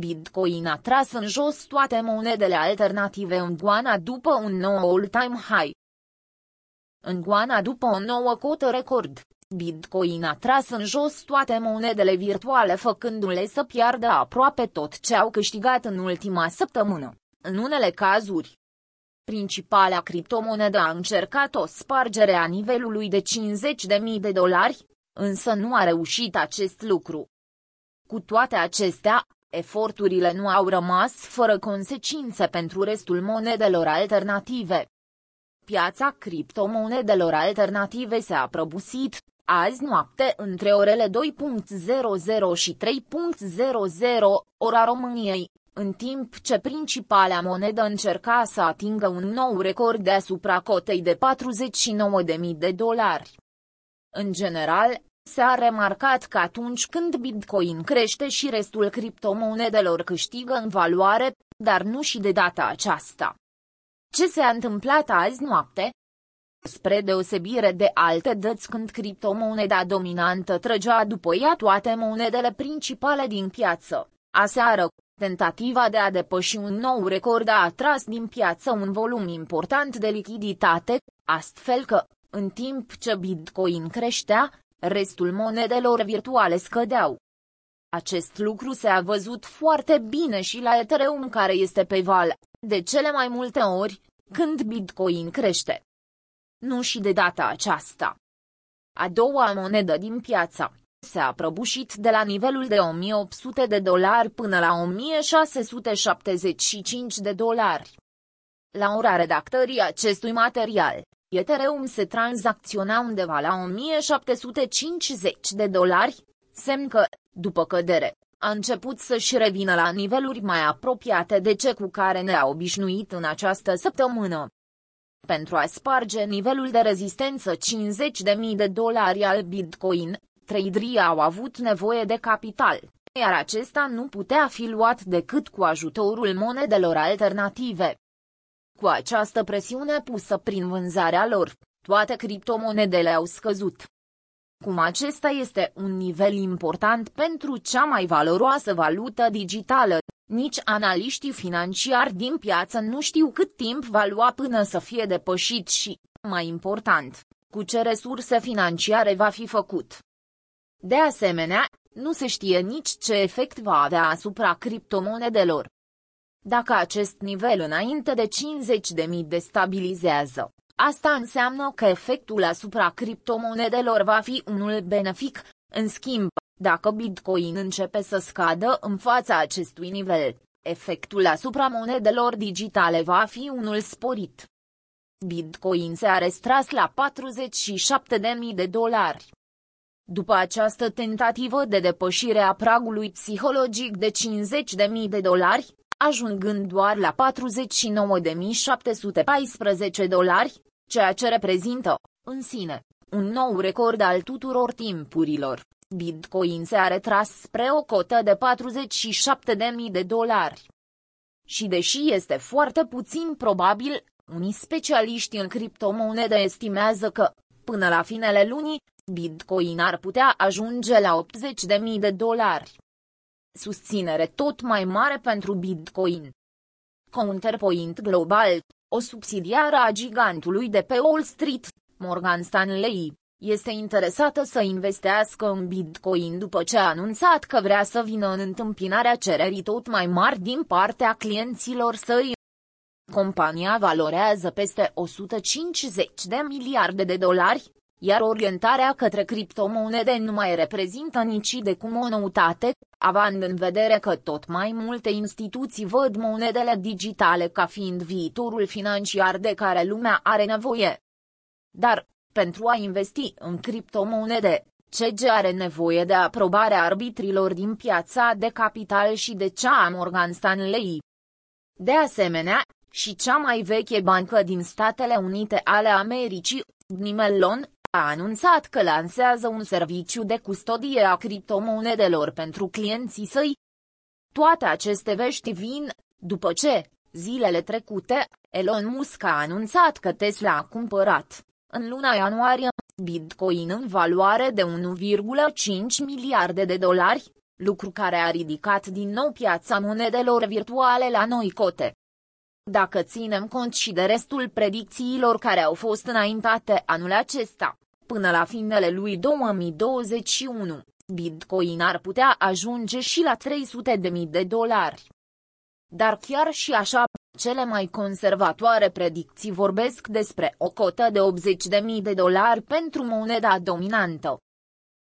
Bitcoin a tras în jos toate monedele alternative în goana după un nou all-time high. În goana după o nouă cotă record, Bitcoin a tras în jos toate monedele virtuale făcându-le să piardă aproape tot ce au câștigat în ultima săptămână. În unele cazuri, principala criptomonedă a încercat o spargere a nivelului de 50.000 de dolari, însă nu a reușit acest lucru. Cu toate acestea, eforturile nu au rămas fără consecințe pentru restul monedelor alternative. Piața criptomonedelor alternative s-a prăbusit, azi noapte între orele 2.00 și 3.00, ora României, în timp ce principala monedă încerca să atingă un nou record deasupra cotei de 49.000 de dolari. În general, S-a remarcat că atunci când Bitcoin crește și restul criptomonedelor câștigă în valoare, dar nu și de data aceasta. Ce s-a întâmplat azi noapte? Spre deosebire de alte dăți când criptomoneda dominantă trăgea după ea toate monedele principale din piață, aseară, tentativa de a depăși un nou record a atras din piață un volum important de lichiditate, astfel că, în timp ce Bitcoin creștea, restul monedelor virtuale scădeau. Acest lucru se-a văzut foarte bine și la Ethereum care este pe val, de cele mai multe ori, când Bitcoin crește. Nu și de data aceasta. A doua monedă din piață s-a prăbușit de la nivelul de 1800 de dolari până la 1675 de dolari. La ora redactării acestui material, Ethereum se tranzacționa undeva la 1750 de dolari, semn că, după cădere, a început să-și revină la niveluri mai apropiate de ce cu care ne-a obișnuit în această săptămână. Pentru a sparge nivelul de rezistență 50.000 de dolari al Bitcoin, traderii au avut nevoie de capital, iar acesta nu putea fi luat decât cu ajutorul monedelor alternative. Cu această presiune pusă prin vânzarea lor, toate criptomonedele au scăzut. Cum acesta este un nivel important pentru cea mai valoroasă valută digitală, nici analiștii financiari din piață nu știu cât timp va lua până să fie depășit și, mai important, cu ce resurse financiare va fi făcut. De asemenea, nu se știe nici ce efect va avea asupra criptomonedelor. Dacă acest nivel înainte de 50.000 destabilizează, asta înseamnă că efectul asupra criptomonedelor va fi unul benefic, în schimb, dacă Bitcoin începe să scadă în fața acestui nivel, efectul asupra monedelor digitale va fi unul sporit. Bitcoin se a restras la 47.000 de dolari. După această tentativă de depășire a pragului psihologic de 50.000 de dolari, ajungând doar la 49.714 dolari, ceea ce reprezintă, în sine, un nou record al tuturor timpurilor. Bitcoin se a retras spre o cotă de 47.000 de dolari. Și deși este foarte puțin probabil, unii specialiști în criptomonede estimează că, până la finele lunii, Bitcoin ar putea ajunge la 80.000 de dolari susținere tot mai mare pentru Bitcoin. Counterpoint Global, o subsidiară a gigantului de pe Wall Street, Morgan Stanley, este interesată să investească în Bitcoin după ce a anunțat că vrea să vină în întâmpinarea cererii tot mai mari din partea clienților săi. Compania valorează peste 150 de miliarde de dolari, iar orientarea către criptomonede nu mai reprezintă nici de cum o noutate, având în vedere că tot mai multe instituții văd monedele digitale ca fiind viitorul financiar de care lumea are nevoie. Dar, pentru a investi în criptomonede, CG are nevoie de aprobarea arbitrilor din piața de capital și de cea a Morgan Stanley. De asemenea, și cea mai veche bancă din Statele Unite ale Americii, Nimellon, a anunțat că lansează un serviciu de custodie a criptomonedelor pentru clienții săi. Toate aceste vești vin, după ce, zilele trecute, Elon Musk a anunțat că Tesla a cumpărat, în luna ianuarie, Bitcoin în valoare de 1,5 miliarde de dolari, lucru care a ridicat din nou piața monedelor virtuale la noi cote. Dacă ținem cont și de restul predicțiilor care au fost înaintate anul acesta, până la finele lui 2021, Bitcoin ar putea ajunge și la 300.000 de dolari. Dar chiar și așa, cele mai conservatoare predicții vorbesc despre o cotă de 80.000 de dolari pentru moneda dominantă.